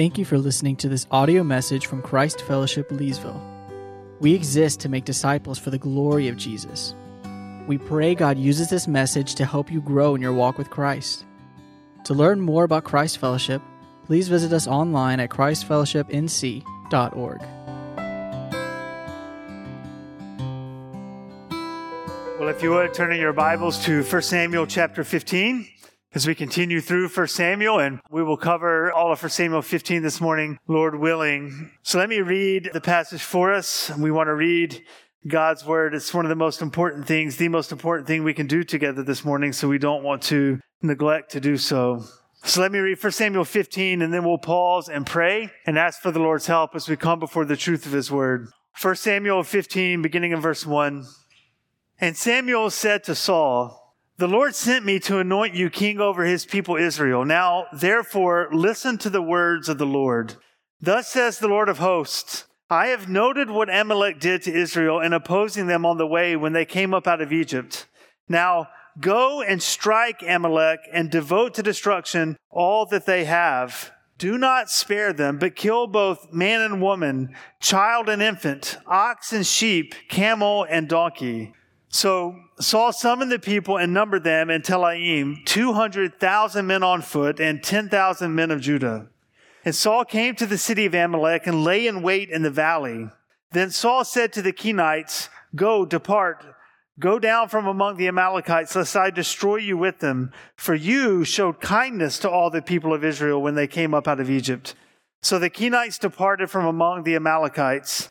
Thank you for listening to this audio message from Christ Fellowship Leesville. We exist to make disciples for the glory of Jesus. We pray God uses this message to help you grow in your walk with Christ. To learn more about Christ Fellowship, please visit us online at christfellowshipnc.org. Well, if you would turn in your Bibles to 1 Samuel chapter 15 as we continue through 1 Samuel, and we will cover all of 1 Samuel 15 this morning, Lord willing. So let me read the passage for us. We want to read God's word. It's one of the most important things, the most important thing we can do together this morning, so we don't want to neglect to do so. So let me read 1 Samuel 15, and then we'll pause and pray and ask for the Lord's help as we come before the truth of his word. 1 Samuel 15, beginning in verse 1. And Samuel said to Saul, the Lord sent me to anoint you king over his people Israel. Now, therefore, listen to the words of the Lord. Thus says the Lord of hosts, I have noted what Amalek did to Israel in opposing them on the way when they came up out of Egypt. Now, go and strike Amalek and devote to destruction all that they have. Do not spare them, but kill both man and woman, child and infant, ox and sheep, camel and donkey. So Saul summoned the people and numbered them in Telaim, 200,000 men on foot and 10,000 men of Judah. And Saul came to the city of Amalek and lay in wait in the valley. Then Saul said to the Kenites, Go, depart, go down from among the Amalekites, lest I destroy you with them. For you showed kindness to all the people of Israel when they came up out of Egypt. So the Kenites departed from among the Amalekites.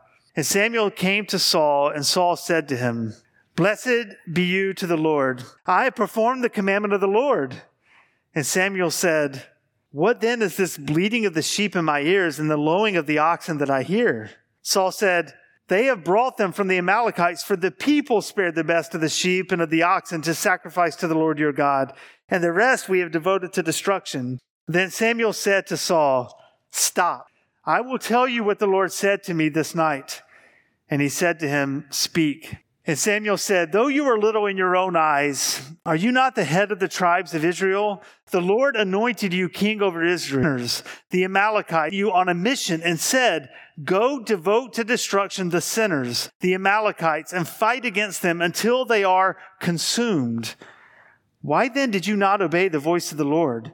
And Samuel came to Saul, and Saul said to him, Blessed be you to the Lord. I have performed the commandment of the Lord. And Samuel said, What then is this bleating of the sheep in my ears and the lowing of the oxen that I hear? Saul said, They have brought them from the Amalekites, for the people spared the best of the sheep and of the oxen to sacrifice to the Lord your God, and the rest we have devoted to destruction. Then Samuel said to Saul, Stop. I will tell you what the Lord said to me this night. And he said to him, Speak. And Samuel said, Though you are little in your own eyes, are you not the head of the tribes of Israel? The Lord anointed you king over Israel, the Amalekite, you on a mission and said, Go devote to destruction the sinners, the Amalekites, and fight against them until they are consumed. Why then did you not obey the voice of the Lord?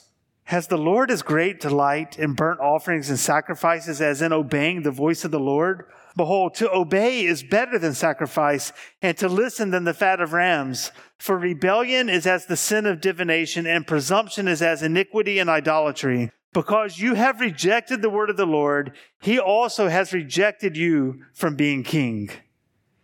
has the Lord as great delight in burnt offerings and sacrifices as in obeying the voice of the Lord? Behold, to obey is better than sacrifice, and to listen than the fat of rams. For rebellion is as the sin of divination, and presumption is as iniquity and idolatry. Because you have rejected the word of the Lord, he also has rejected you from being king.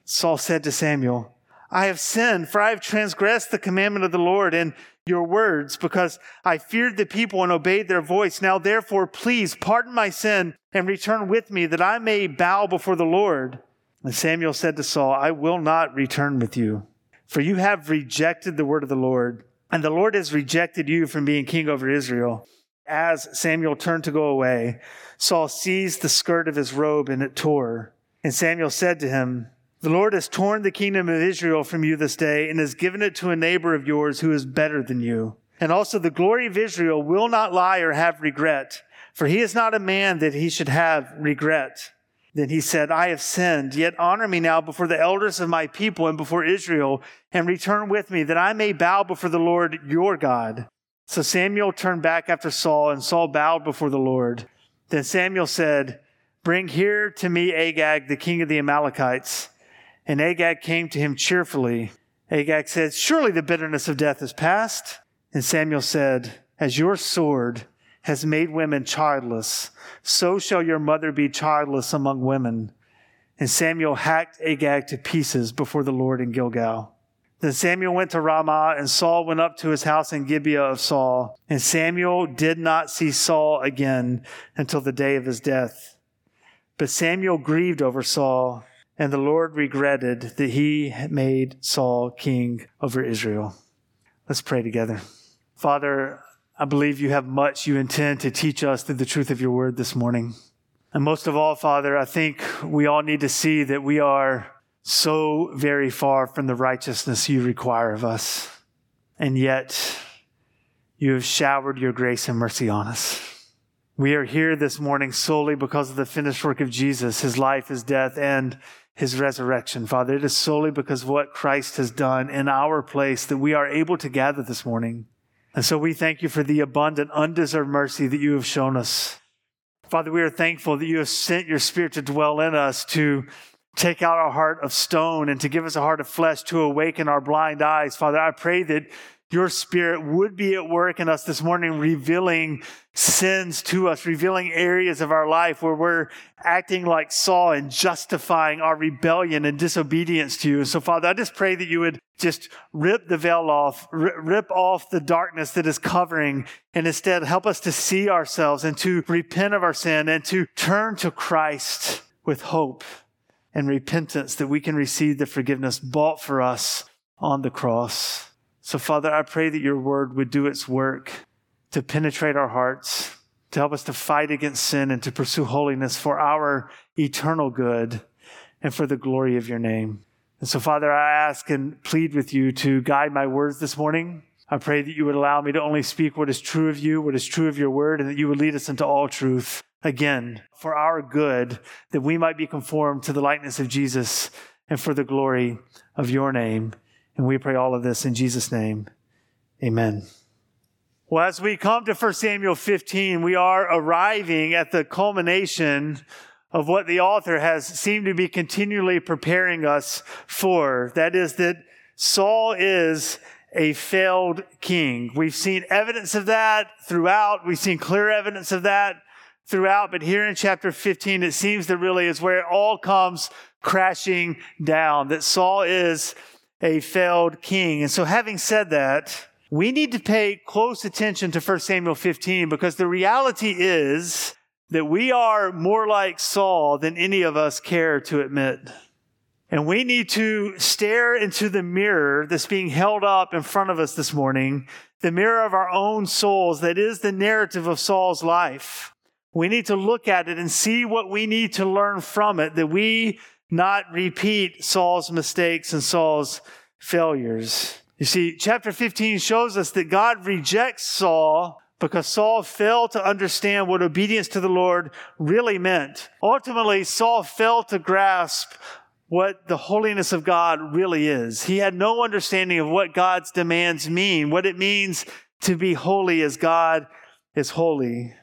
Saul said to Samuel, I have sinned, for I have transgressed the commandment of the Lord and your words, because I feared the people and obeyed their voice. Now, therefore, please pardon my sin and return with me, that I may bow before the Lord. And Samuel said to Saul, I will not return with you, for you have rejected the word of the Lord, and the Lord has rejected you from being king over Israel. As Samuel turned to go away, Saul seized the skirt of his robe, and it tore. And Samuel said to him, The Lord has torn the kingdom of Israel from you this day and has given it to a neighbor of yours who is better than you. And also the glory of Israel will not lie or have regret, for he is not a man that he should have regret. Then he said, I have sinned, yet honor me now before the elders of my people and before Israel, and return with me, that I may bow before the Lord your God. So Samuel turned back after Saul, and Saul bowed before the Lord. Then Samuel said, Bring here to me Agag, the king of the Amalekites. And Agag came to him cheerfully. Agag said, Surely the bitterness of death is past. And Samuel said, As your sword has made women childless, so shall your mother be childless among women. And Samuel hacked Agag to pieces before the Lord in Gilgal. Then Samuel went to Ramah, and Saul went up to his house in Gibeah of Saul. And Samuel did not see Saul again until the day of his death. But Samuel grieved over Saul, and the Lord regretted that he made Saul king over Israel. Let's pray together. Father, I believe you have much you intend to teach us through the truth of your word this morning. And most of all, Father, I think we all need to see that we are so very far from the righteousness you require of us. And yet, you have showered your grace and mercy on us. We are here this morning solely because of the finished work of Jesus, his life, his death, and his resurrection. Father, it is solely because of what Christ has done in our place that we are able to gather this morning. And so we thank you for the abundant, undeserved mercy that you have shown us. Father, we are thankful that you have sent your spirit to dwell in us, to take out our heart of stone and to give us a heart of flesh to awaken our blind eyes. Father, I pray that your spirit would be at work in us this morning, revealing sins to us, revealing areas of our life where we're acting like Saul and justifying our rebellion and disobedience to you. And So, Father, I just pray that you would just rip the veil off, rip off the darkness that is covering, and instead help us to see ourselves and to repent of our sin and to turn to Christ with hope and repentance that we can receive the forgiveness bought for us on the cross. So, Father, I pray that your word would do its work to penetrate our hearts, to help us to fight against sin and to pursue holiness for our eternal good and for the glory of your name. And so, Father, I ask and plead with you to guide my words this morning. I pray that you would allow me to only speak what is true of you, what is true of your word, and that you would lead us into all truth again for our good, that we might be conformed to the likeness of Jesus and for the glory of your name. And we pray all of this in Jesus' name. Amen. Well, as we come to 1 Samuel 15, we are arriving at the culmination of what the author has seemed to be continually preparing us for. That is that Saul is a failed king. We've seen evidence of that throughout. We've seen clear evidence of that throughout, but here in chapter 15, it seems that really is where it all comes crashing down, that Saul is a failed king. And so, having said that, we need to pay close attention to 1 Samuel 15 because the reality is that we are more like Saul than any of us care to admit. And we need to stare into the mirror that's being held up in front of us this morning, the mirror of our own souls that is the narrative of Saul's life. We need to look at it and see what we need to learn from it, that we not repeat Saul's mistakes and Saul's failures. You see, chapter 15 shows us that God rejects Saul because Saul failed to understand what obedience to the Lord really meant. Ultimately, Saul failed to grasp what the holiness of God really is. He had no understanding of what God's demands mean, what it means to be holy as God is holy.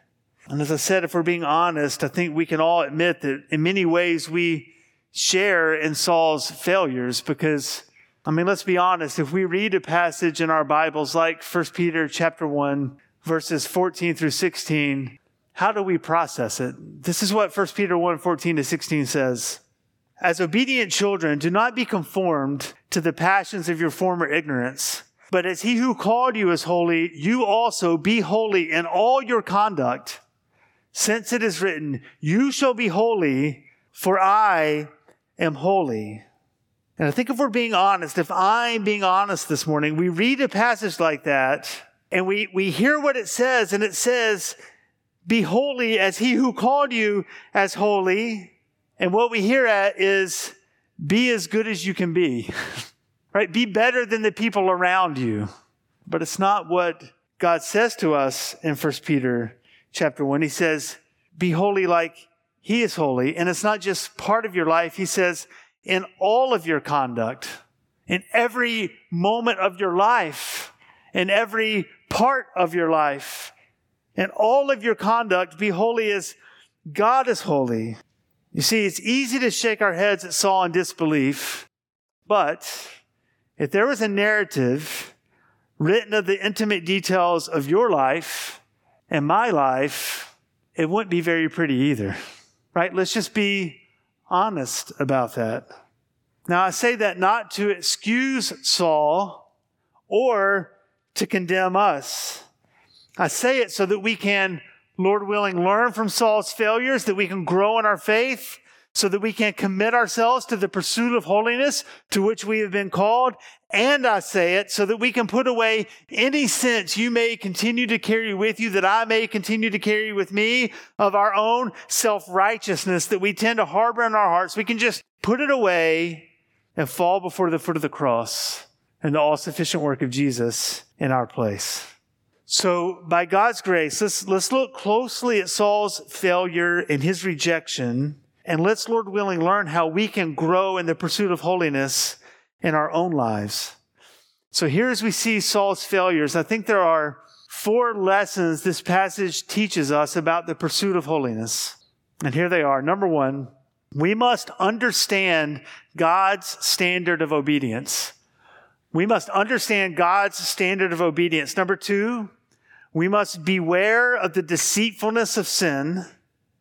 And as I said, if we're being honest, I think we can all admit that in many ways we share in Saul's failures because I mean, let's be honest. If we read a passage in our Bibles like 1 Peter chapter 1, verses 14 through 16, how do we process it? This is what 1 Peter 1, 14 to 16 says. As obedient children, do not be conformed to the passions of your former ignorance, but as he who called you is holy, you also be holy in all your conduct. Since it is written, you shall be holy, for I am holy. And I think if we're being honest, if I'm being honest this morning, we read a passage like that and we, we hear what it says, and it says, Be holy as he who called you as holy. And what we hear at is, be as good as you can be, right? Be better than the people around you. But it's not what God says to us in 1 Peter chapter 1. He says, be holy like he is holy. And it's not just part of your life. He says, in all of your conduct, in every moment of your life, in every part of your life, in all of your conduct, be holy as God is holy. You see, it's easy to shake our heads at Saul in disbelief, but if there was a narrative written of the intimate details of your life and my life, it wouldn't be very pretty either, right? Let's just be honest about that. Now, I say that not to excuse Saul or to condemn us. I say it so that we can, Lord willing, learn from Saul's failures, that we can grow in our faith, so that we can commit ourselves to the pursuit of holiness to which we have been called. And I say it so that we can put away any sense you may continue to carry with you, that I may continue to carry with me of our own self righteousness that we tend to harbor in our hearts. We can just put it away and fall before the foot of the cross and the all sufficient work of Jesus in our place. So by God's grace, let's, let's look closely at Saul's failure and his rejection and let's, Lord willing, learn how we can grow in the pursuit of holiness in our own lives. So here as we see Saul's failures, I think there are four lessons this passage teaches us about the pursuit of holiness. And here they are. Number one, we must understand God's standard of obedience. We must understand God's standard of obedience. Number two, we must beware of the deceitfulness of sin.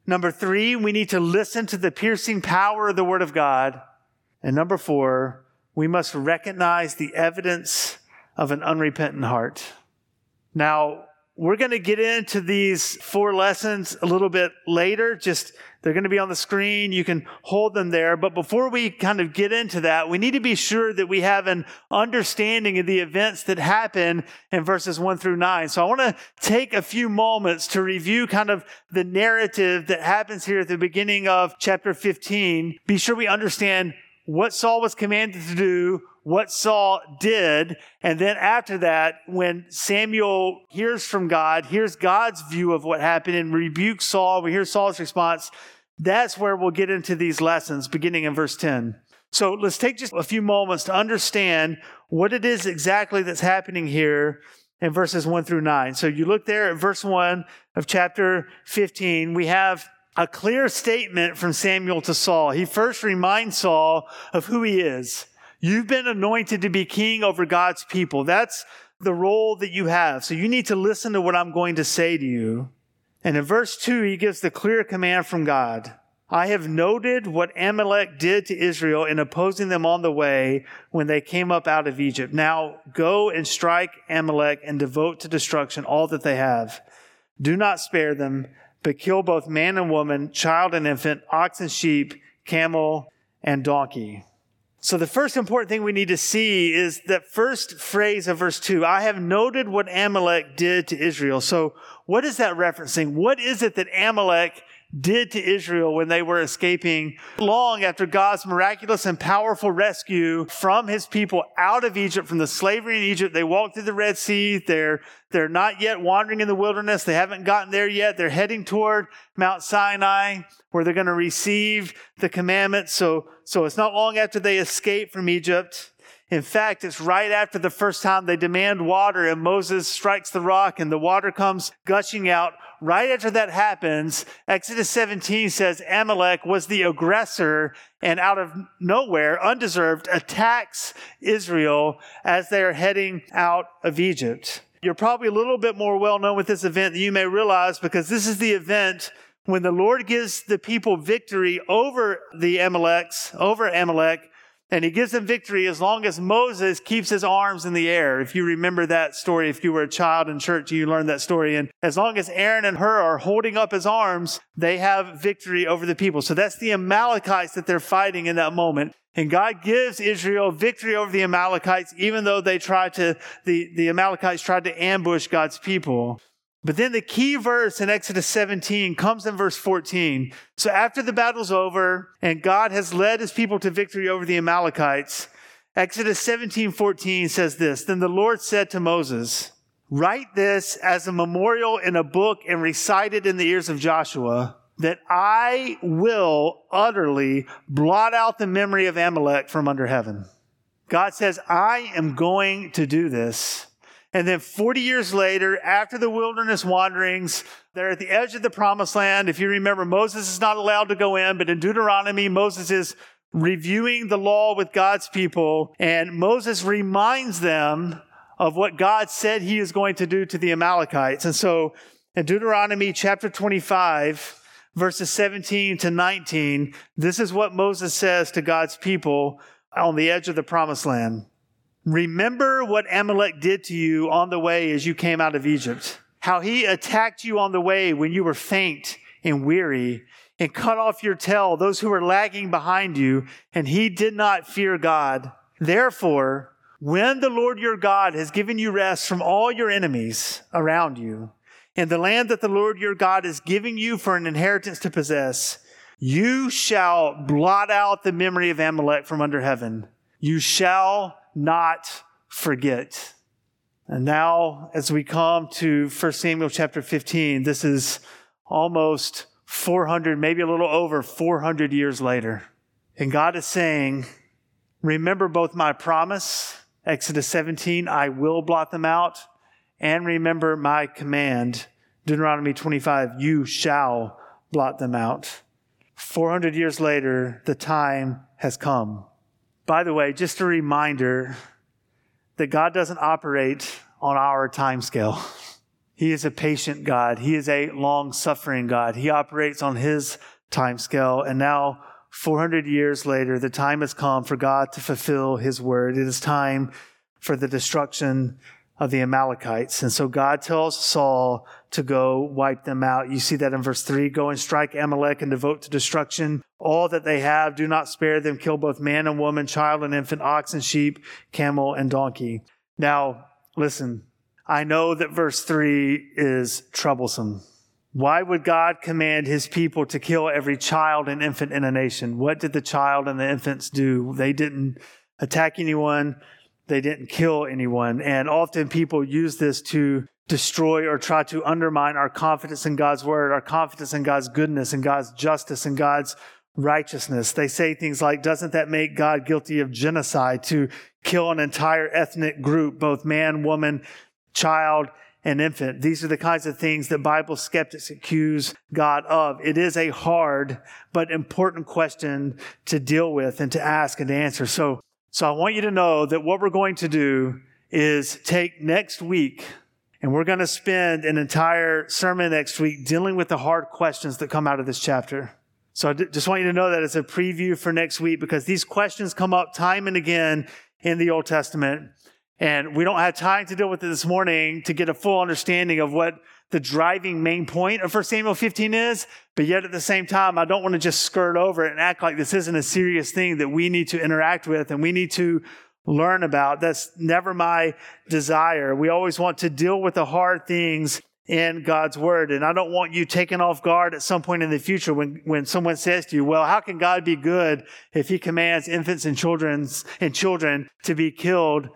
Number three, we need to listen to the piercing power of the Word of God. And number four, we must recognize the evidence of an unrepentant heart. Now, we're going to get into these four lessons a little bit later. Just they're going to be on the screen. You can hold them there. But before we kind of get into that, we need to be sure that we have an understanding of the events that happen in verses one through nine. So I want to take a few moments to review kind of the narrative that happens here at the beginning of chapter 15. Be sure we understand what Saul was commanded to do, what Saul did. And then after that, when Samuel hears from God, hears God's view of what happened and rebukes Saul, we hear Saul's response. That's where we'll get into these lessons beginning in verse 10. So let's take just a few moments to understand what it is exactly that's happening here in verses 1 through 9. So you look there at verse 1 of chapter 15. We have a clear statement from Samuel to Saul. He first reminds Saul of who he is. You've been anointed to be king over God's people. That's the role that you have. So you need to listen to what I'm going to say to you. And in verse 2, he gives the clear command from God. I have noted what Amalek did to Israel in opposing them on the way when they came up out of Egypt. Now go and strike Amalek and devote to destruction all that they have. Do not spare them, but kill both man and woman, child and infant, ox and sheep, camel and donkey. So the first important thing we need to see is that first phrase of verse 2 I have noted what Amalek did to Israel. So what is that referencing? What is it that Amalek did to Israel when they were escaping long after God's miraculous and powerful rescue from his people out of Egypt, from the slavery in Egypt. They walked through the Red Sea. They're, they're not yet wandering in the wilderness. They haven't gotten there yet. They're heading toward Mount Sinai where they're going to receive the commandments. So, so it's not long after they escape from Egypt. In fact, it's right after the first time they demand water and Moses strikes the rock and the water comes gushing out. Right after that happens, Exodus 17 says Amalek was the aggressor and out of nowhere, undeserved, attacks Israel as they are heading out of Egypt. You're probably a little bit more well known with this event than you may realize because this is the event when the Lord gives the people victory over the Amaleks, over Amalek, and he gives them victory as long as Moses keeps his arms in the air. If you remember that story, if you were a child in church, you learned that story. And as long as Aaron and Hur are holding up his arms, they have victory over the people. So that's the Amalekites that they're fighting in that moment. And God gives Israel victory over the Amalekites, even though they tried to, the, the Amalekites tried to ambush God's people. But then the key verse in Exodus 17 comes in verse 14. So after the battle's over and God has led his people to victory over the Amalekites, Exodus 17 14 says this Then the Lord said to Moses, Write this as a memorial in a book and recite it in the ears of Joshua, that I will utterly blot out the memory of Amalek from under heaven. God says, I am going to do this. And then 40 years later, after the wilderness wanderings, they're at the edge of the promised land. If you remember, Moses is not allowed to go in, but in Deuteronomy, Moses is reviewing the law with God's people, and Moses reminds them of what God said he is going to do to the Amalekites. And so in Deuteronomy chapter 25, verses 17 to 19, this is what Moses says to God's people on the edge of the promised land. Remember what Amalek did to you on the way as you came out of Egypt, how he attacked you on the way when you were faint and weary and cut off your tail, those who were lagging behind you, and he did not fear God. Therefore, when the Lord your God has given you rest from all your enemies around you, and the land that the Lord your God is giving you for an inheritance to possess, you shall blot out the memory of Amalek from under heaven. You shall not forget. And now, as we come to 1 Samuel chapter 15, this is almost 400, maybe a little over 400 years later. And God is saying, Remember both my promise, Exodus 17, I will blot them out, and remember my command, Deuteronomy 25, you shall blot them out. 400 years later, the time has come. By the way, just a reminder that God doesn't operate on our time scale. He is a patient God. He is a long suffering God. He operates on his time scale. And now, 400 years later, the time has come for God to fulfill his word. It is time for the destruction of the Amalekites. And so God tells Saul to go wipe them out. You see that in verse 3 Go and strike Amalek and devote to destruction all that they have. Do not spare them. Kill both man and woman, child and infant, ox and sheep, camel and donkey. Now, listen, I know that verse 3 is troublesome. Why would God command his people to kill every child and infant in a nation? What did the child and the infants do? They didn't attack anyone they didn't kill anyone. And often people use this to destroy or try to undermine our confidence in God's word, our confidence in God's goodness and God's justice and God's righteousness. They say things like, doesn't that make God guilty of genocide to kill an entire ethnic group, both man, woman, child, and infant? These are the kinds of things that Bible skeptics accuse God of. It is a hard but important question to deal with and to ask and to answer. So so I want you to know that what we're going to do is take next week and we're going to spend an entire sermon next week dealing with the hard questions that come out of this chapter. So I just want you to know that it's a preview for next week because these questions come up time and again in the Old Testament. And we don't have time to deal with it this morning to get a full understanding of what the driving main point of 1 Samuel 15 is, but yet at the same time, I don't want to just skirt over it and act like this isn't a serious thing that we need to interact with and we need to learn about. That's never my desire. We always want to deal with the hard things in God's word. And I don't want you taken off guard at some point in the future when, when someone says to you, well, how can God be good if he commands infants and children's and children to be killed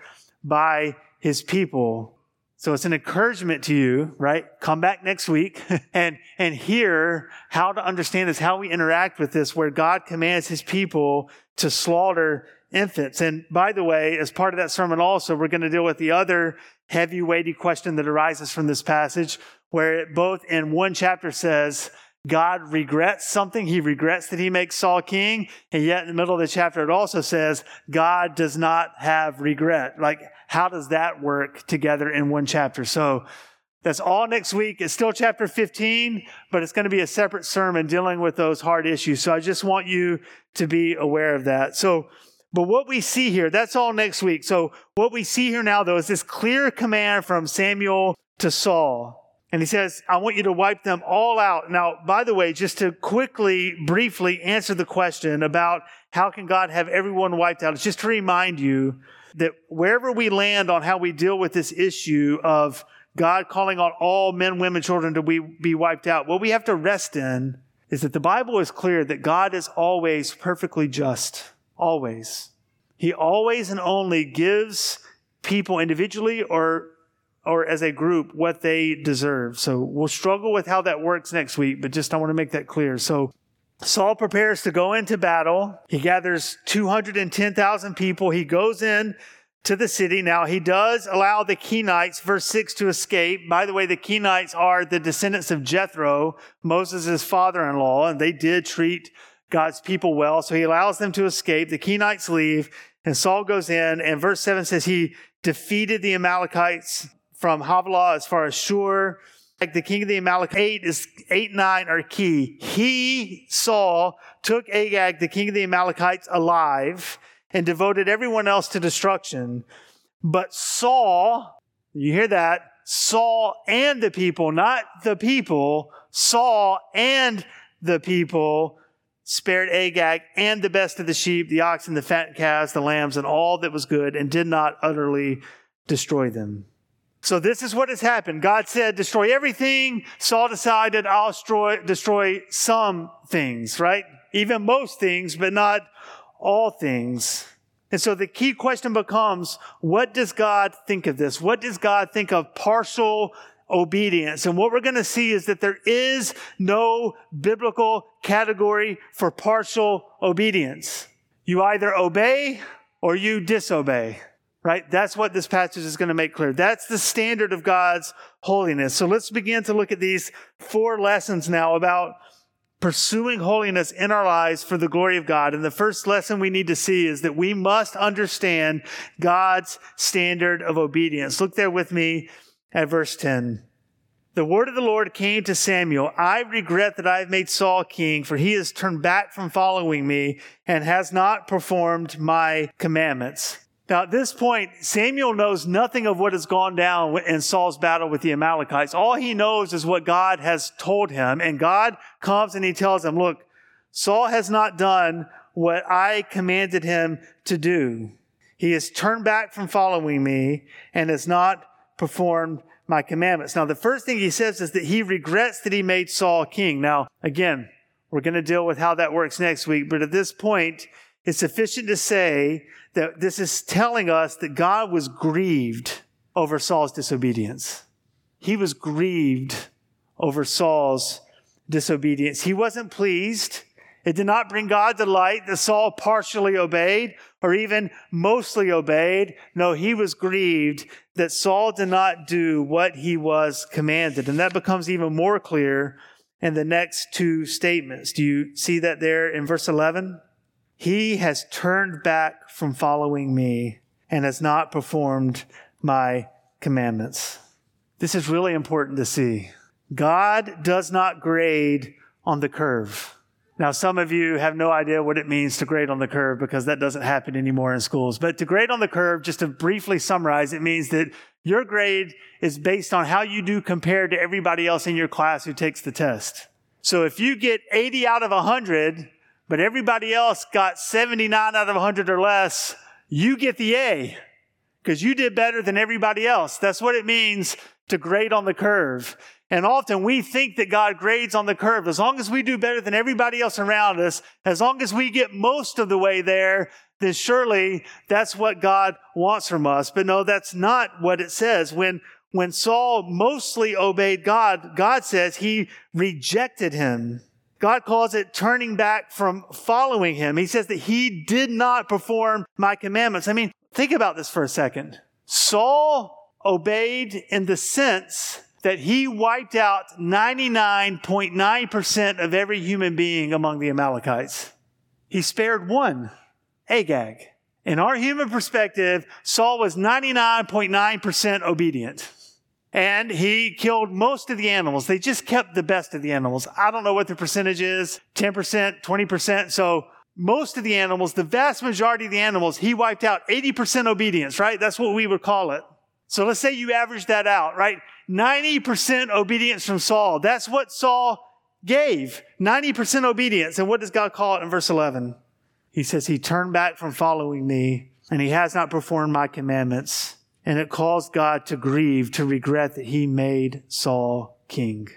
by his people? So it's an encouragement to you, right? Come back next week and, and hear how to understand this, how we interact with this, where God commands his people to slaughter infants. And by the way, as part of that sermon also, we're going to deal with the other heavy, weighty question that arises from this passage, where it both in one chapter says, God regrets something. He regrets that he makes Saul king. And yet in the middle of the chapter, it also says God does not have regret. Like, how does that work together in one chapter? So that's all next week. It's still chapter 15, but it's going to be a separate sermon dealing with those hard issues. So I just want you to be aware of that. So, but what we see here, that's all next week. So what we see here now, though, is this clear command from Samuel to Saul. And he says, I want you to wipe them all out. Now, by the way, just to quickly, briefly answer the question about how can God have everyone wiped out, it's just to remind you that wherever we land on how we deal with this issue of God calling on all men, women, children to be, be wiped out. What we have to rest in is that the Bible is clear that God is always perfectly just. Always. He always and only gives people individually or or as a group what they deserve. So we'll struggle with how that works next week, but just I want to make that clear. So Saul prepares to go into battle. He gathers 210,000 people. He goes in to the city. Now, he does allow the Kenites, verse 6, to escape. By the way, the Kenites are the descendants of Jethro, Moses' father in law, and they did treat God's people well. So he allows them to escape. The Kenites leave, and Saul goes in, and verse 7 says he defeated the Amalekites from Havilah as far as Shur. Like the king of the Amalekites, eight is eight, nine are key. He, Saul, took Agag, the king of the Amalekites, alive and devoted everyone else to destruction. But Saul, you hear that? Saul and the people, not the people, Saul and the people spared Agag and the best of the sheep, the oxen, the fat calves, the lambs, and all that was good, and did not utterly destroy them. So this is what has happened. God said, destroy everything. Saul decided, I'll destroy, destroy some things, right? Even most things, but not all things. And so the key question becomes, what does God think of this? What does God think of partial obedience? And what we're going to see is that there is no biblical category for partial obedience. You either obey or you disobey, right? That's what this passage is going to make clear. That's the standard of God's holiness. So let's begin to look at these four lessons now about pursuing holiness in our lives for the glory of God. And the first lesson we need to see is that we must understand God's standard of obedience. Look there with me at verse 10. The word of the Lord came to Samuel. I regret that I have made Saul king, for he has turned back from following me and has not performed my commandments. Now, at this point, Samuel knows nothing of what has gone down in Saul's battle with the Amalekites. All he knows is what God has told him. And God comes and he tells him, look, Saul has not done what I commanded him to do. He has turned back from following me and has not performed my commandments. Now, the first thing he says is that he regrets that he made Saul king. Now, again, we're going to deal with how that works next week. But at this point, it's sufficient to say that this is telling us that God was grieved over Saul's disobedience. He was grieved over Saul's disobedience. He wasn't pleased. It did not bring God delight that Saul partially obeyed or even mostly obeyed. No, he was grieved that Saul did not do what he was commanded. And that becomes even more clear in the next two statements. Do you see that there in verse 11? He has turned back from following me and has not performed my commandments. This is really important to see. God does not grade on the curve. Now, some of you have no idea what it means to grade on the curve because that doesn't happen anymore in schools. But to grade on the curve, just to briefly summarize, it means that your grade is based on how you do compared to everybody else in your class who takes the test. So if you get 80 out of 100, but everybody else got 79 out of 100 or less, you get the A because you did better than everybody else. That's what it means to grade on the curve. And often we think that God grades on the curve. As long as we do better than everybody else around us, as long as we get most of the way there, then surely that's what God wants from us. But no, that's not what it says. When, when Saul mostly obeyed God, God says he rejected him. God calls it turning back from following him. He says that he did not perform my commandments. I mean, think about this for a second. Saul obeyed in the sense that he wiped out 99.9% of every human being among the Amalekites. He spared one, Agag. In our human perspective, Saul was 99.9% obedient and he killed most of the animals. They just kept the best of the animals. I don't know what the percentage is 10%, 20%. So most of the animals, the vast majority of the animals, he wiped out 80% obedience, right? That's what we would call it. So let's say you average that out, right? 90% obedience from Saul. That's what Saul gave. 90% obedience. And what does God call it in verse 11? He says, He turned back from following me and he has not performed my commandments and it caused God to grieve, to regret that he made Saul king.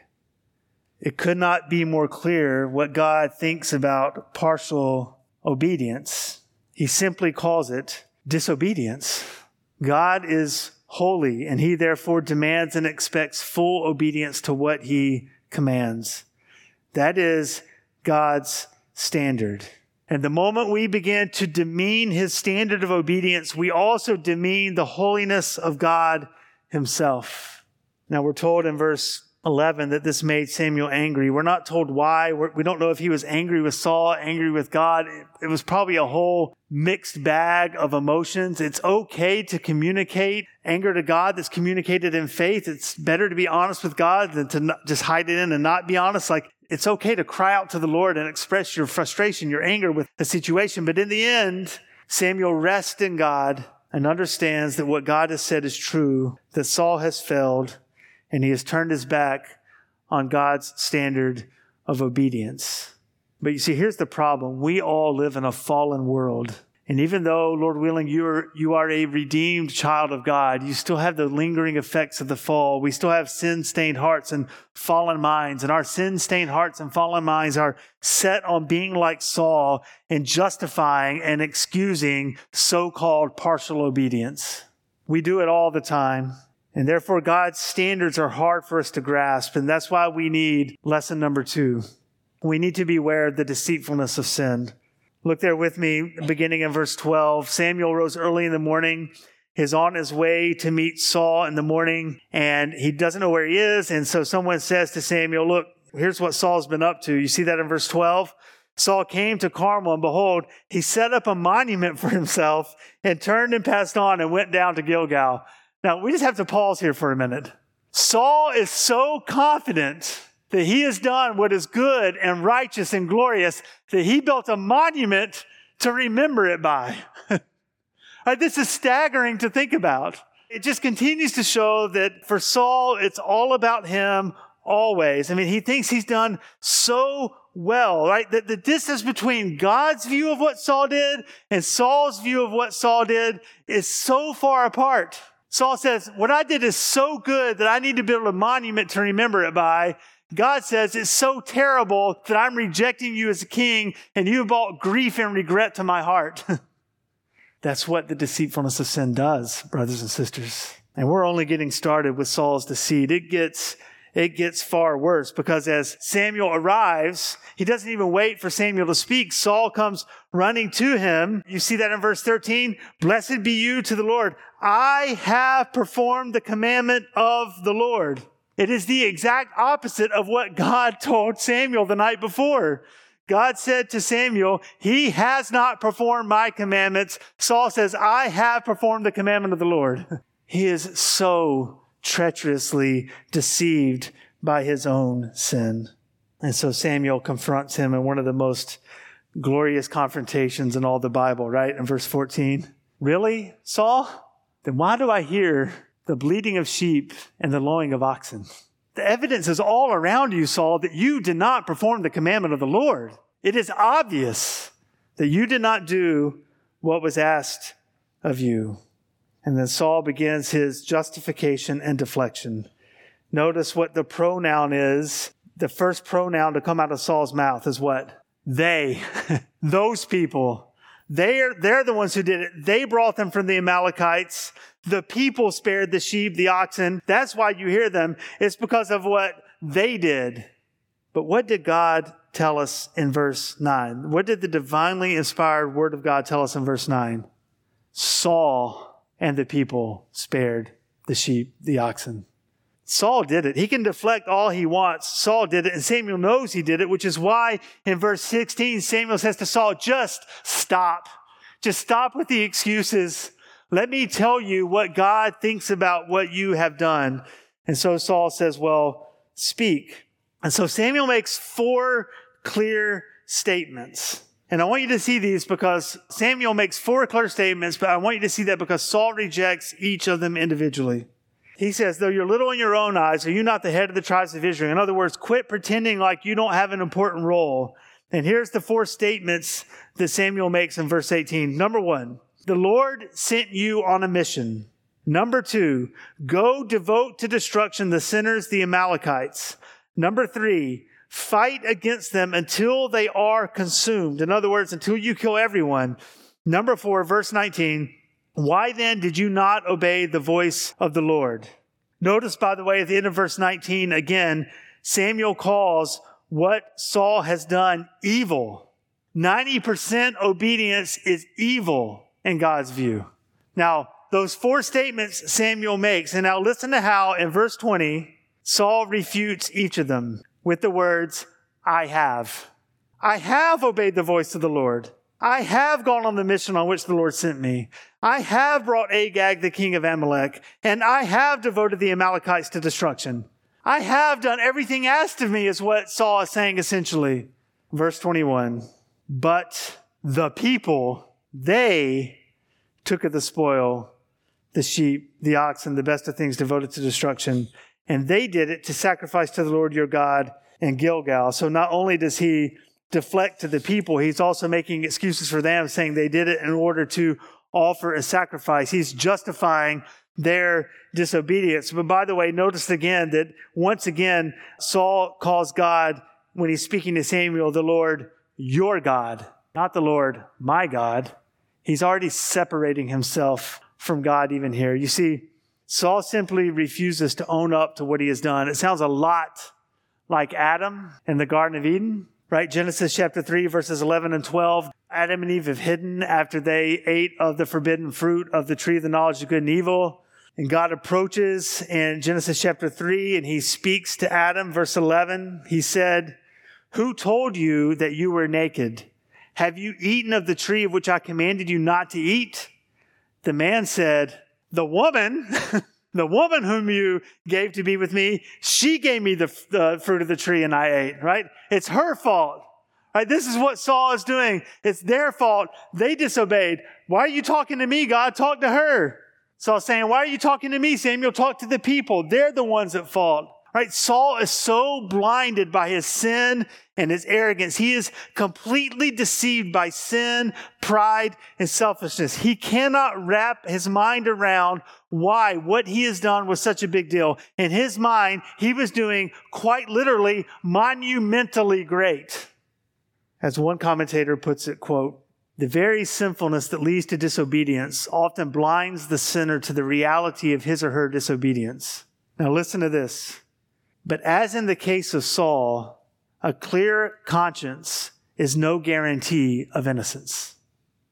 It could not be more clear what God thinks about partial obedience. He simply calls it disobedience. God is holy, and he therefore demands and expects full obedience to what he commands. That is God's standard. And the moment we begin to demean his standard of obedience, we also demean the holiness of God himself. Now we're told in verse 11 that this made Samuel angry. We're not told why. We're, we do not know if he was angry with Saul, angry with God. It, it was probably a whole mixed bag of emotions. It's okay to communicate anger to God that's communicated in faith. It's better to be honest with God than to just hide it in and not be honest. Like it's okay to cry out to the Lord and express your frustration, your anger with the situation. But in the end, Samuel rests in God and understands that what God has said is true, that Saul has failed, and he has turned his back on God's standard of obedience. But you see, here's the problem. We all live in a fallen world. And even though, Lord willing, you are, you are a redeemed child of God, you still have the lingering effects of the fall. We still have sin stained hearts and fallen minds. And our sin stained hearts and fallen minds are set on being like Saul and justifying and excusing so called partial obedience. We do it all the time. And therefore, God's standards are hard for us to grasp. And that's why we need lesson number two. We need to beware of the deceitfulness of sin. Look there with me, beginning in verse 12. Samuel rose early in the morning. He's on his way to meet Saul in the morning, and he doesn't know where he is. And so someone says to Samuel, Look, here's what Saul's been up to. You see that in verse 12? Saul came to Carmel, and behold, he set up a monument for himself and turned and passed on and went down to Gilgal. Now, we just have to pause here for a minute. Saul is so confident that he has done what is good and righteous and glorious that he built a monument to remember it by. right, this is staggering to think about. It just continues to show that for Saul, it's all about him always. I mean, he thinks he's done so well, right? That the distance between God's view of what Saul did and Saul's view of what Saul did is so far apart. Saul says, What I did is so good that I need to build a monument to remember it by. God says, It's so terrible that I'm rejecting you as a king, and you have brought grief and regret to my heart. That's what the deceitfulness of sin does, brothers and sisters. And we're only getting started with Saul's deceit. It gets, it gets far worse because as Samuel arrives, he doesn't even wait for Samuel to speak. Saul comes running to him. You see that in verse 13. Blessed be you to the Lord. I have performed the commandment of the Lord. It is the exact opposite of what God told Samuel the night before. God said to Samuel, He has not performed my commandments. Saul says, I have performed the commandment of the Lord. He is so treacherously deceived by his own sin. And so Samuel confronts him in one of the most glorious confrontations in all the Bible, right? In verse 14. Really, Saul? Then why do I hear the bleating of sheep and the lowing of oxen? The evidence is all around you, Saul, that you did not perform the commandment of the Lord. It is obvious that you did not do what was asked of you. And then Saul begins his justification and deflection. Notice what the pronoun is the first pronoun to come out of Saul's mouth is what? They. Those people. They're, they're the ones who did it. They brought them from the Amalekites. The people spared the sheep, the oxen. That's why you hear them. It's because of what they did. But what did God tell us in verse 9? What did the divinely inspired word of God tell us in verse 9? Saul and the people spared the sheep, the oxen. Saul did it. He can deflect all he wants. Saul did it, and Samuel knows he did it, which is why in verse 16, Samuel says to Saul, just stop. Just stop with the excuses. Let me tell you what God thinks about what you have done. And so Saul says, well, speak. And so Samuel makes four clear statements. And I want you to see these because Samuel makes four clear statements, but I want you to see that because Saul rejects each of them individually. He says, though you're little in your own eyes, are you not the head of the tribes of Israel? In other words, quit pretending like you don't have an important role. And here's the four statements that Samuel makes in verse 18. Number one, the Lord sent you on a mission. Number two, go devote to destruction the sinners, the Amalekites. Number three, fight against them until they are consumed. In other words, until you kill everyone. Number four, verse 19, why then did you not obey the voice of the Lord? Notice, by the way, at the end of verse 19, again, Samuel calls what Saul has done evil. 90% obedience is evil in God's view. Now, those four statements Samuel makes, and now listen to how in verse 20, Saul refutes each of them with the words, I have. I have obeyed the voice of the Lord. I have gone on the mission on which the Lord sent me. I have brought Agag, the king of Amalek, and I have devoted the Amalekites to destruction. I have done everything asked of me, is what Saul is saying essentially. Verse 21. But the people, they took of the spoil, the sheep, the oxen, the best of things devoted to destruction. And they did it to sacrifice to the Lord your God in Gilgal. So not only does he deflect to the people, he's also making excuses for them, saying they did it in order to offer a sacrifice. He's justifying their disobedience. But by the way, notice again that once again, Saul calls God, when he's speaking to Samuel, the Lord, your God, not the Lord, my God. He's already separating himself from God even here. You see, Saul simply refuses to own up to what he has done. It sounds a lot like Adam in the Garden of Eden, right? Genesis chapter 3, verses 11 and 12. Adam and Eve have hidden after they ate of the forbidden fruit of the tree of the knowledge of good and evil. And God approaches in Genesis chapter 3 and he speaks to Adam, verse 11. He said, Who told you that you were naked? Have you eaten of the tree of which I commanded you not to eat? The man said, The woman, the woman whom you gave to be with me, she gave me the, the fruit of the tree and I ate, right? It's her fault. Right? This is what Saul is doing. It's their fault. They disobeyed. Why are you talking to me, God? Talk to her. Saul saying, Why are you talking to me, Samuel? Talk to the people. They're the ones at fault. Right? Saul is so blinded by his sin and his arrogance. He is completely deceived by sin, pride, and selfishness. He cannot wrap his mind around why what he has done was such a big deal. In his mind, he was doing quite literally monumentally great. As one commentator puts it, quote, the very sinfulness that leads to disobedience often blinds the sinner to the reality of his or her disobedience. Now listen to this. But as in the case of Saul, a clear conscience is no guarantee of innocence.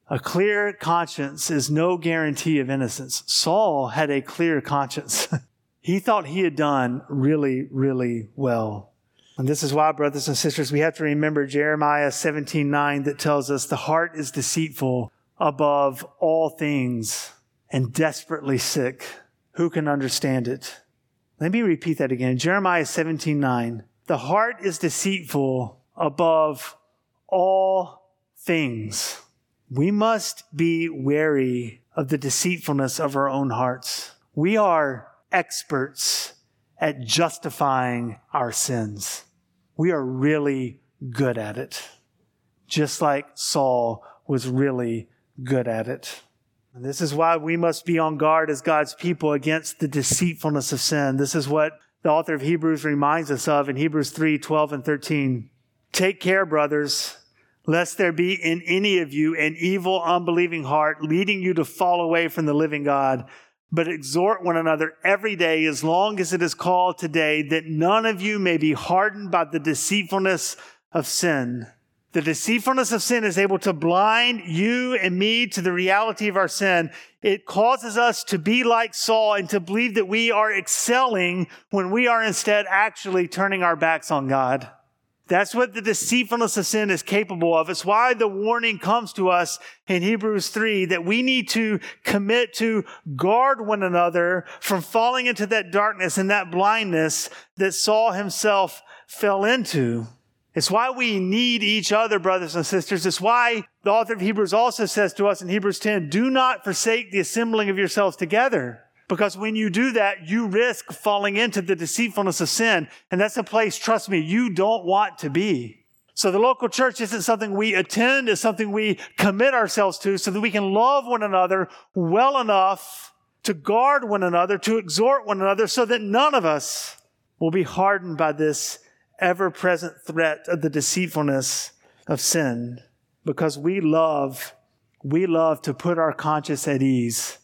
A clear conscience is no guarantee of innocence. Saul had a clear conscience. he thought he had done really, really well. And this is why, brothers and sisters, we have to remember Jeremiah 17 9 that tells us the heart is deceitful above all things and desperately sick. Who can understand it? Let me repeat that again. Jeremiah 17 9. The heart is deceitful above all things. We must be wary of the deceitfulness of our own hearts. We are experts at justifying our sins. We are really good at it, just like Saul was really good at it. And this is why we must be on guard as God's people against the deceitfulness of sin. This is what the author of Hebrews reminds us of in Hebrews 3 12 and 13. Take care, brothers, lest there be in any of you an evil, unbelieving heart leading you to fall away from the living God. But exhort one another every day, as long as it is called today, that none of you may be hardened by the deceitfulness of sin. The deceitfulness of sin is able to blind you and me to the reality of our sin. It causes us to be like Saul and to believe that we are excelling when we are instead actually turning our backs on God. That's what the deceitfulness of sin is capable of. It's why the warning comes to us in Hebrews 3 that we need to commit to guard one another from falling into that darkness and that blindness that Saul himself fell into. It's why we need each other, brothers and sisters. It's why the author of Hebrews also says to us in Hebrews 10, do not forsake the assembling of yourselves together. Because when you do that, you risk falling into the deceitfulness of sin. And that's a place, trust me, you don't want to be. So the local church isn't something we attend, it's something we commit ourselves to so that we can love one another well enough to guard one another, to exhort one another, so that none of us will be hardened by this ever present threat of the deceitfulness of sin. Because we love, we love to put our conscience at ease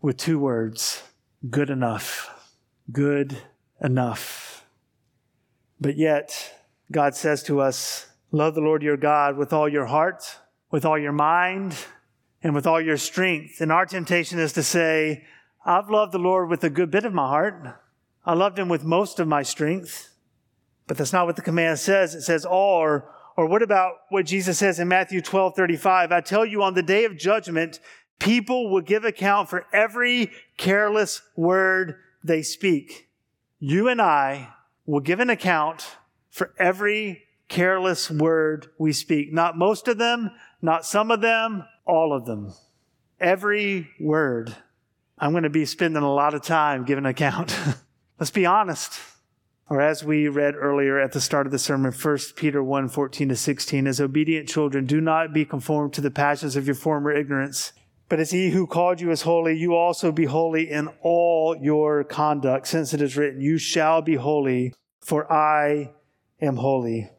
with two words good enough. Good enough. But yet, God says to us, Love the Lord your God with all your heart, with all your mind, and with all your strength. And our temptation is to say, I've loved the Lord with a good bit of my heart. I loved him with most of my strength. But that's not what the command says. It says or, or what about what Jesus says in Matthew 12, 35? I tell you on the day of judgment, people will give account for every careless word they speak. You and I will give an account for every careless word we speak. Not most of them, not some of them, all of them. Every word. I'm going to be spending a lot of time giving account. Let's be honest. Or as we read earlier at the start of the sermon, 1 Peter 1 14 to 16, as obedient children, do not be conformed to the passions of your former ignorance. But as he who called you is holy, you also be holy in all your conduct, since it is written, You shall be holy, for I am holy.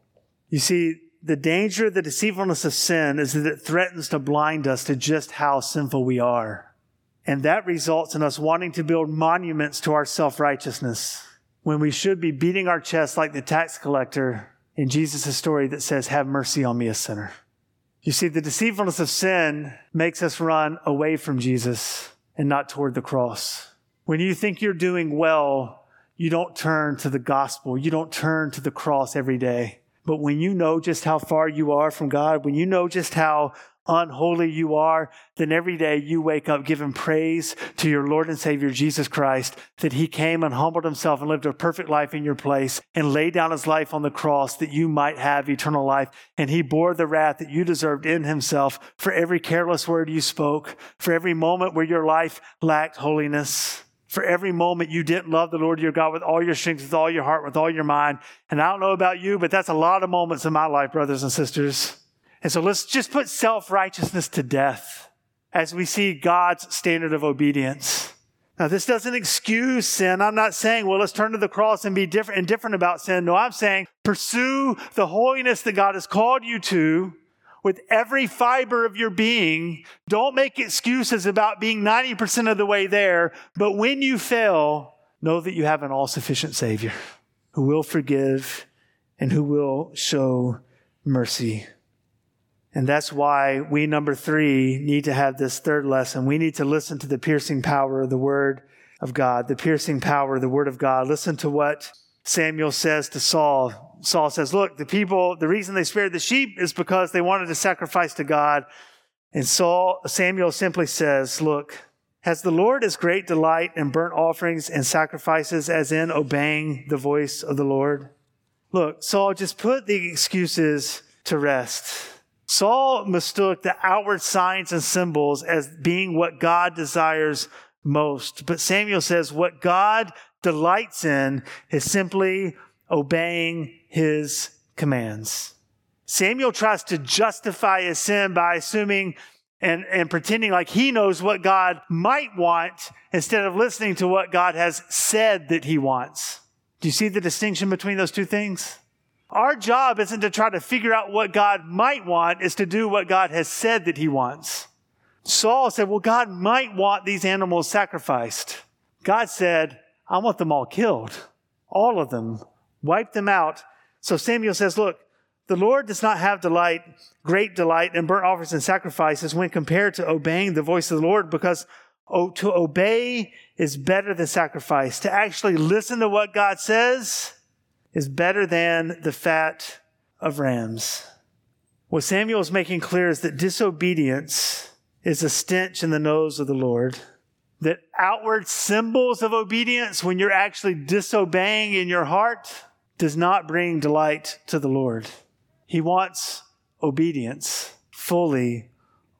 You see, the danger of the deceitfulness of sin is that it threatens to blind us to just how sinful we are. And that results in us wanting to build monuments to our self righteousness when we should be beating our chest like the tax collector in Jesus' story that says, Have mercy on me, a sinner. You see, the deceitfulness of sin makes us run away from Jesus and not toward the cross. When you think you're doing well, you don't turn to the gospel. You don't turn to the cross every day. But when you know just how far you are from God, when you know just how unholy you are, then every day you wake up giving praise to your Lord and Savior Jesus Christ that He came and humbled Himself and lived a perfect life in your place and laid down His life on the cross that you might have eternal life. And He bore the wrath that you deserved in Himself for every careless word you spoke, for every moment where your life lacked holiness for every moment you didn't love the Lord your God with all your strength, with all your heart, with all your mind. And I don't know about you, but that's a lot of moments in my life, brothers and sisters. And so let's just put self righteousness to death as we see God's standard of obedience. Now, this doesn't excuse sin. I'm not saying, well, let's turn to the cross and be different, and different about sin. No, I'm saying pursue the holiness that God has called you to with every fiber of your being. Don't make excuses about being 90% of the way there. But when you fail, know that you have an all sufficient Savior who will forgive and who will show mercy. And that's why we, number three, need to have this third lesson. We need to listen to the piercing power of the Word of God, the piercing power of the Word of God. Listen to what Samuel says to Saul. Saul says, Look, the people, the reason they spared the sheep is because they wanted to sacrifice to God. And Saul, Samuel simply says, Look, has the Lord as great delight in burnt offerings and sacrifices as in obeying the voice of the Lord? Look, Saul, just put the excuses to rest. Saul mistook the outward signs and symbols as being what God desires most. But Samuel says what God delights in is simply obeying his commands. Samuel tries to justify his sin by assuming and, and pretending like he knows what God might want instead of listening to what God has said that he wants. Do you see the distinction between those two things? Our job isn't to try to figure out what God might want, is to do what God has said that he wants. Saul said, well, God might want these animals sacrificed. God said, I want them all killed. All of them. Wipe them out. So Samuel says, look, the Lord does not have delight, great delight in burnt offerings and sacrifices when compared to obeying the voice of the Lord because to obey is better than sacrifice. To actually listen to what God says is better than the fat of rams. What Samuel is making clear is that disobedience is a stench in the nose of the Lord. That outward symbols of obedience, when you're actually disobeying in your heart, does not bring delight to the Lord. He wants obedience fully,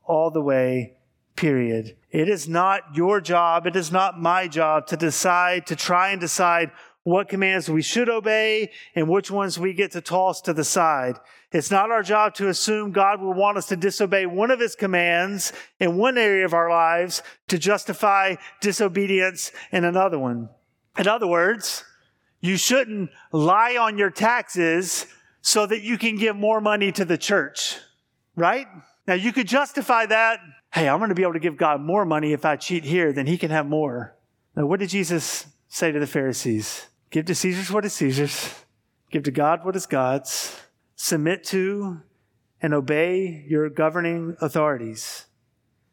all the way, period. It is not your job, it is not my job to decide, to try and decide what commands we should obey and which ones we get to toss to the side. It's not our job to assume God will want us to disobey one of his commands in one area of our lives to justify disobedience in another one. In other words, you shouldn't lie on your taxes so that you can give more money to the church, right? Now you could justify that. Hey, I'm going to be able to give God more money if I cheat here, then he can have more. Now, what did Jesus say to the Pharisees? Give to Caesar's what is Caesar's. Give to God what is God's submit to and obey your governing authorities.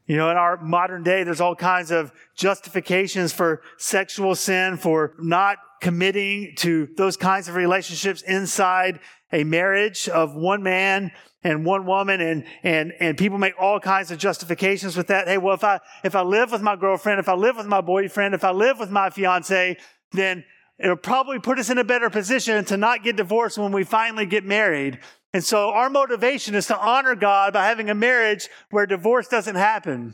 You know, in our modern day, there's all kinds of justifications for sexual sin, for not committing to those kinds of relationships inside a marriage of one man and one woman and, and, and people make all kinds of justifications with that. Hey, well, if I, if I live with my girlfriend, if I live with my boyfriend, if I live with my fiance, then it'll probably put us in a better position to not get divorced when we finally get married. And so our motivation is to honor God by having a marriage where divorce doesn't happen.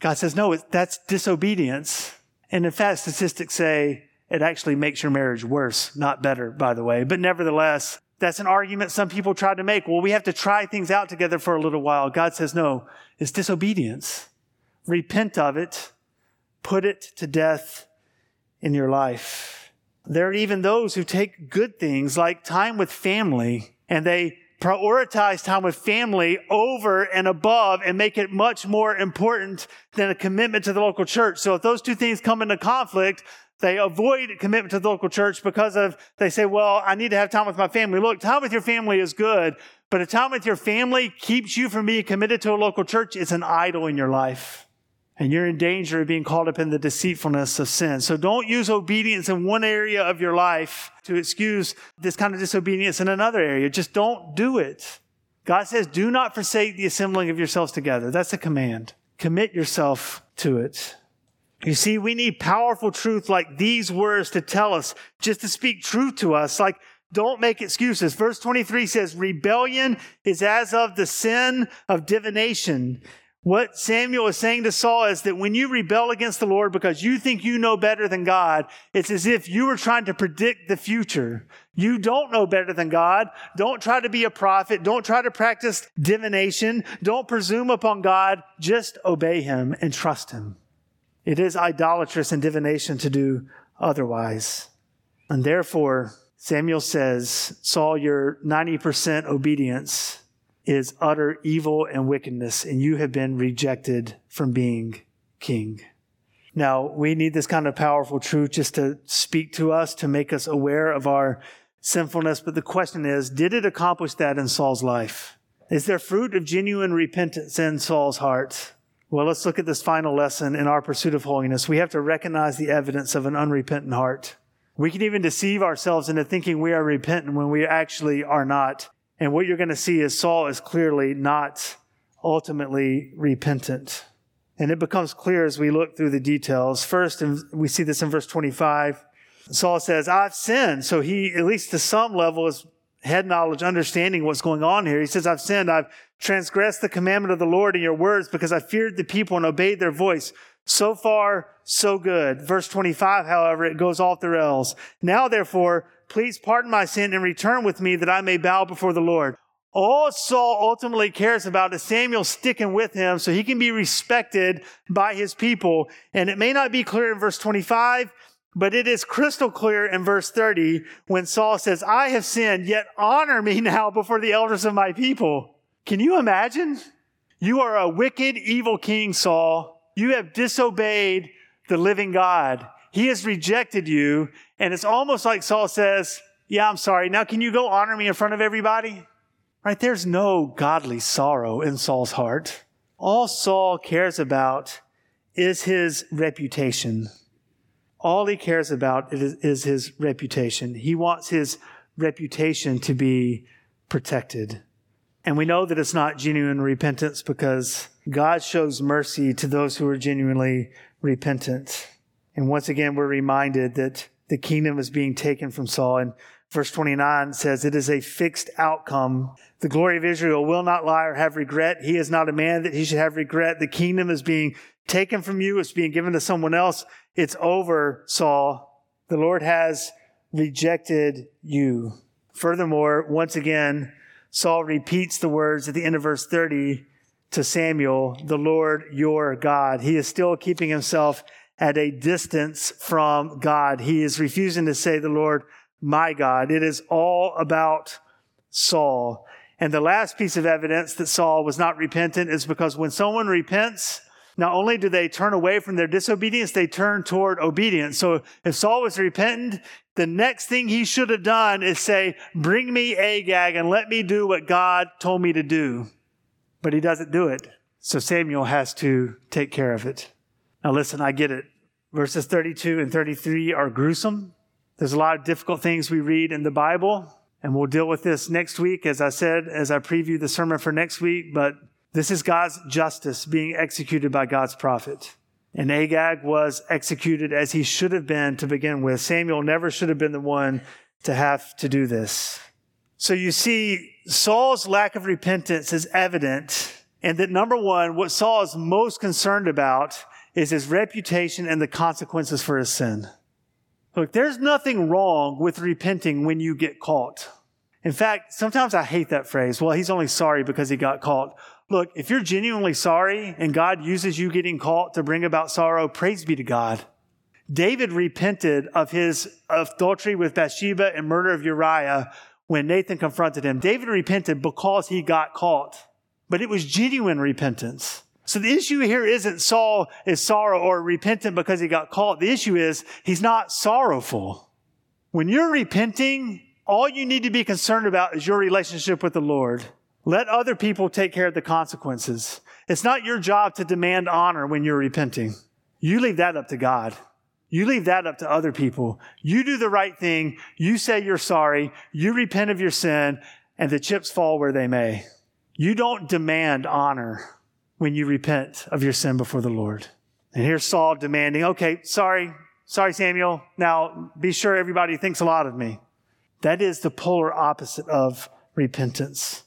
God says, no, that's disobedience. And in fact, statistics say it actually makes your marriage worse, not better, by the way. But nevertheless, that's an argument some people try to make. Well, we have to try things out together for a little while. God says, no, it's disobedience. Repent of it. Put it to death in your life. There are even those who take good things like time with family and they prioritize time with family over and above and make it much more important than a commitment to the local church. So if those two things come into conflict, they avoid commitment to the local church because of, they say, well, I need to have time with my family. Look, time with your family is good, but a time with your family keeps you from being committed to a local church. It's an idol in your life and you're in danger of being caught up in the deceitfulness of sin. So don't use obedience in one area of your life to excuse this kind of disobedience in another area. Just don't do it. God says, do not forsake the assembling of yourselves together. That's a command. Commit yourself to it. You see, we need powerful truth like these words to tell us, just to speak truth to us. Like, don't make excuses. Verse 23 says, rebellion is as of the sin of divination. What Samuel is saying to Saul is that when you rebel against the Lord because you think you know better than God, it's as if you were trying to predict the future. You don't know better than God. Don't try to be a prophet. Don't try to practice divination. Don't presume upon God. Just obey him and trust him. It is idolatrous and divination to do otherwise. And therefore, Samuel says, Saul, your 90% obedience is utter evil and wickedness, and you have been rejected from being king. Now, we need this kind of powerful truth just to speak to us, to make us aware of our sinfulness. But the question is, did it accomplish that in Saul's life? Is there fruit of genuine repentance in Saul's heart? Well, let's look at this final lesson in our pursuit of holiness. We have to recognize the evidence of an unrepentant heart. We can even deceive ourselves into thinking we are repentant when we actually are not. And what you're going to see is Saul is clearly not ultimately repentant. And it becomes clear as we look through the details. First, and we see this in verse 25. Saul says, I've sinned. So he, at least to some level, is head knowledge, understanding what's going on here. He says, I've sinned. I've transgressed the commandment of the Lord in your words because I feared the people and obeyed their voice. So far, so good. Verse 25, however, it goes off the rails. Now, therefore, please pardon my sin and return with me that I may bow before the Lord. All Saul ultimately cares about is Samuel sticking with him so he can be respected by his people. And it may not be clear in verse 25, but it is crystal clear in verse 30 when Saul says, I have sinned, yet honor me now before the elders of my people. Can you imagine? You are a wicked, evil king, Saul. You have disobeyed the living God. He has rejected you. And it's almost like Saul says, Yeah, I'm sorry. Now can you go honor me in front of everybody? Right? There's no godly sorrow in Saul's heart. All Saul cares about is his reputation. All he cares about is, is his reputation. He wants his reputation to be protected. And we know that it's not genuine repentance because God shows mercy to those who are genuinely repentant. And once again, we're reminded that the kingdom is being taken from Saul. And verse 29 says, It is a fixed outcome. The glory of Israel will not lie or have regret. He is not a man that he should have regret. The kingdom is being taken from you. It's being given to someone else. It's over, Saul. The Lord has rejected you. Furthermore, once again, Saul repeats the words at the end of verse 30 to Samuel, the Lord your God. He is still keeping himself at a distance from God. He is refusing to say the Lord my God. It is all about Saul. And the last piece of evidence that Saul was not repentant is because when someone repents, not only do they turn away from their disobedience, they turn toward obedience. So if Saul was repentant, the next thing he should have done is say, Bring me Agag and let me do what God told me to do. But he doesn't do it. So Samuel has to take care of it. Now, listen, I get it. Verses 32 and 33 are gruesome. There's a lot of difficult things we read in the Bible, and we'll deal with this next week, as I said, as I preview the sermon for next week. But this is God's justice being executed by God's prophet. And Agag was executed as he should have been to begin with. Samuel never should have been the one to have to do this. So you see, Saul's lack of repentance is evident. And that number one, what Saul is most concerned about is his reputation and the consequences for his sin. Look, there's nothing wrong with repenting when you get caught. In fact, sometimes I hate that phrase. Well, he's only sorry because he got caught. Look, if you're genuinely sorry and God uses you getting caught to bring about sorrow, praise be to God. David repented of his adultery with Bathsheba and murder of Uriah when Nathan confronted him. David repented because he got caught, but it was genuine repentance. So the issue here isn't Saul is sorrow or repentant because he got caught. The issue is he's not sorrowful. When you're repenting, all you need to be concerned about is your relationship with the Lord. Let other people take care of the consequences. It's not your job to demand honor when you're repenting. You leave that up to God. You leave that up to other people. You do the right thing. You say you're sorry. You repent of your sin and the chips fall where they may. You don't demand honor when you repent of your sin before the Lord. And here's Saul demanding, okay, sorry, sorry, Samuel. Now be sure everybody thinks a lot of me. That is the polar opposite of repentance.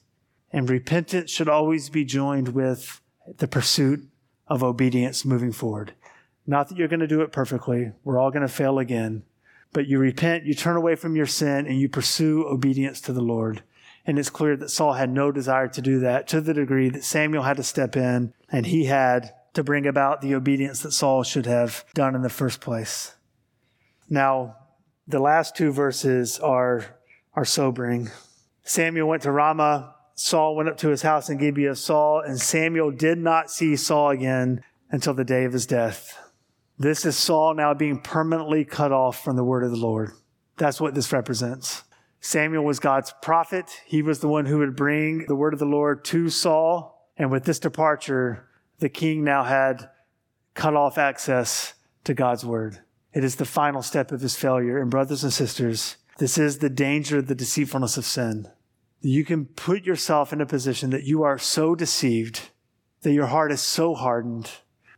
And repentance should always be joined with the pursuit of obedience moving forward. Not that you're going to do it perfectly. We're all going to fail again. But you repent, you turn away from your sin, and you pursue obedience to the Lord. And it's clear that Saul had no desire to do that to the degree that Samuel had to step in and he had to bring about the obedience that Saul should have done in the first place. Now, the last two verses are, are sobering. Samuel went to Ramah Saul went up to his house in Gibeah, Saul and Samuel did not see Saul again until the day of his death. This is Saul now being permanently cut off from the word of the Lord. That's what this represents. Samuel was God's prophet. He was the one who would bring the word of the Lord to Saul. And with this departure, the king now had cut off access to God's word. It is the final step of his failure. And brothers and sisters, this is the danger, of the deceitfulness of sin you can put yourself in a position that you are so deceived, that your heart is so hardened,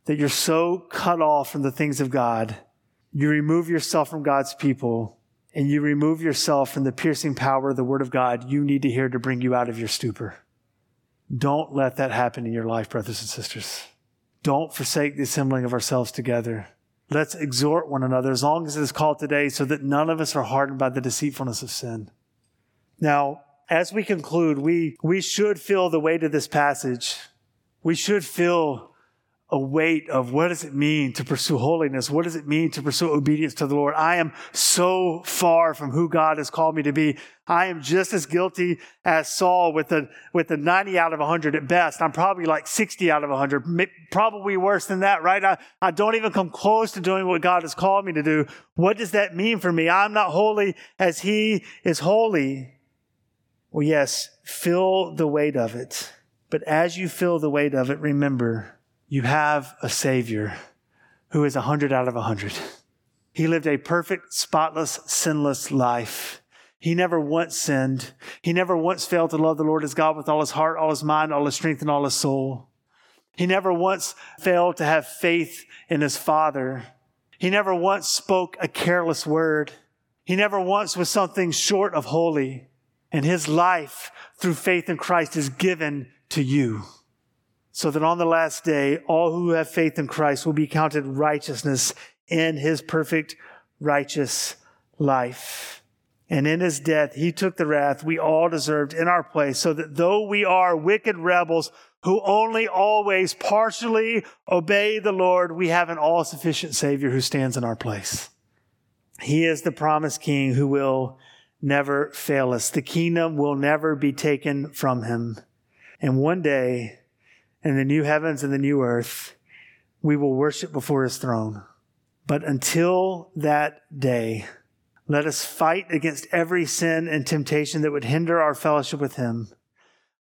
that you're so cut off from the things of God. You remove yourself from God's people and you remove yourself from the piercing power of the Word of God you need to hear to bring you out of your stupor. Don't let that happen in your life, brothers and sisters. Don't forsake the assembling of ourselves together. Let's exhort one another as long as it is called today so that none of us are hardened by the deceitfulness of sin. Now, as we conclude, we, we should feel the weight of this passage. We should feel a weight of what does it mean to pursue holiness? What does it mean to pursue obedience to the Lord? I am so far from who God has called me to be. I am just as guilty as Saul with the, with the 90 out of 100 at best. I'm probably like 60 out of 100, probably worse than that, right? I, I don't even come close to doing what God has called me to do. What does that mean for me? I'm not holy as he is holy. Well, yes, feel the weight of it. But as you feel the weight of it, remember you have a Savior who is a 100 out of a 100. He lived a perfect, spotless, sinless life. He never once sinned. He never once failed to love the Lord his God with all his heart, all his mind, all his strength, and all his soul. He never once failed to have faith in his Father. He never once spoke a careless word. He never once was something short of holy and his life through faith in Christ is given to you. So that on the last day, all who have faith in Christ will be counted righteousness in his perfect righteous life. And in his death, he took the wrath we all deserved in our place, so that though we are wicked rebels who only always partially obey the Lord, we have an all sufficient Savior who stands in our place. He is the promised King who will never fail us. The kingdom will never be taken from him. And one day, in the new heavens and the new earth, we will worship before his throne. But until that day, let us fight against every sin and temptation that would hinder our fellowship with him.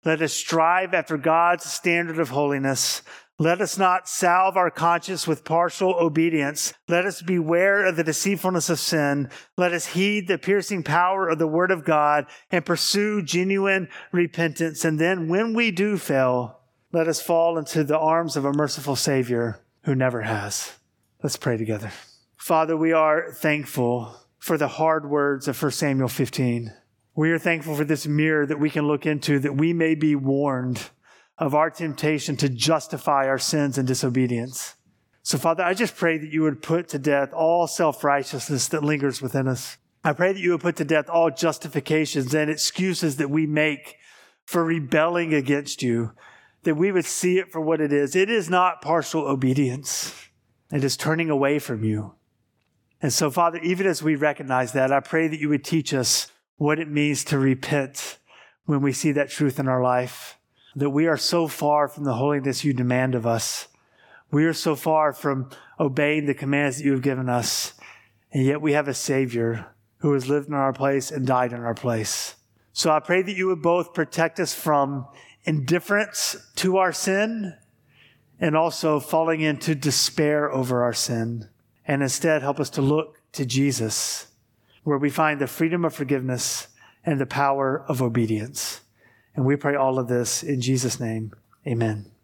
Let us strive after God's standard of holiness. Let us not salve our conscience with partial obedience. Let us beware of the deceitfulness of sin. Let us heed the piercing power of the word of God and pursue genuine repentance. And then when we do fail, let us fall into the arms of a merciful Savior who never has. Let's pray together. Father, we are thankful for the hard words of 1 Samuel 15. We are thankful for this mirror that we can look into that we may be warned of our temptation to justify our sins and disobedience. So, Father, I just pray that you would put to death all self righteousness that lingers within us. I pray that you would put to death all justifications and excuses that we make for rebelling against you, that we would see it for what it is. It is not partial obedience, it is turning away from you. And so, Father, even as we recognize that, I pray that you would teach us what it means to repent when we see that truth in our life that we are so far from the holiness you demand of us. We are so far from obeying the commands that you have given us. And yet we have a Savior who has lived in our place and died in our place. So I pray that you would both protect us from indifference to our sin and also falling into despair over our sin. And instead help us to look to Jesus, where we find the freedom of forgiveness and the power of obedience. And we pray all of this in Jesus' name. Amen.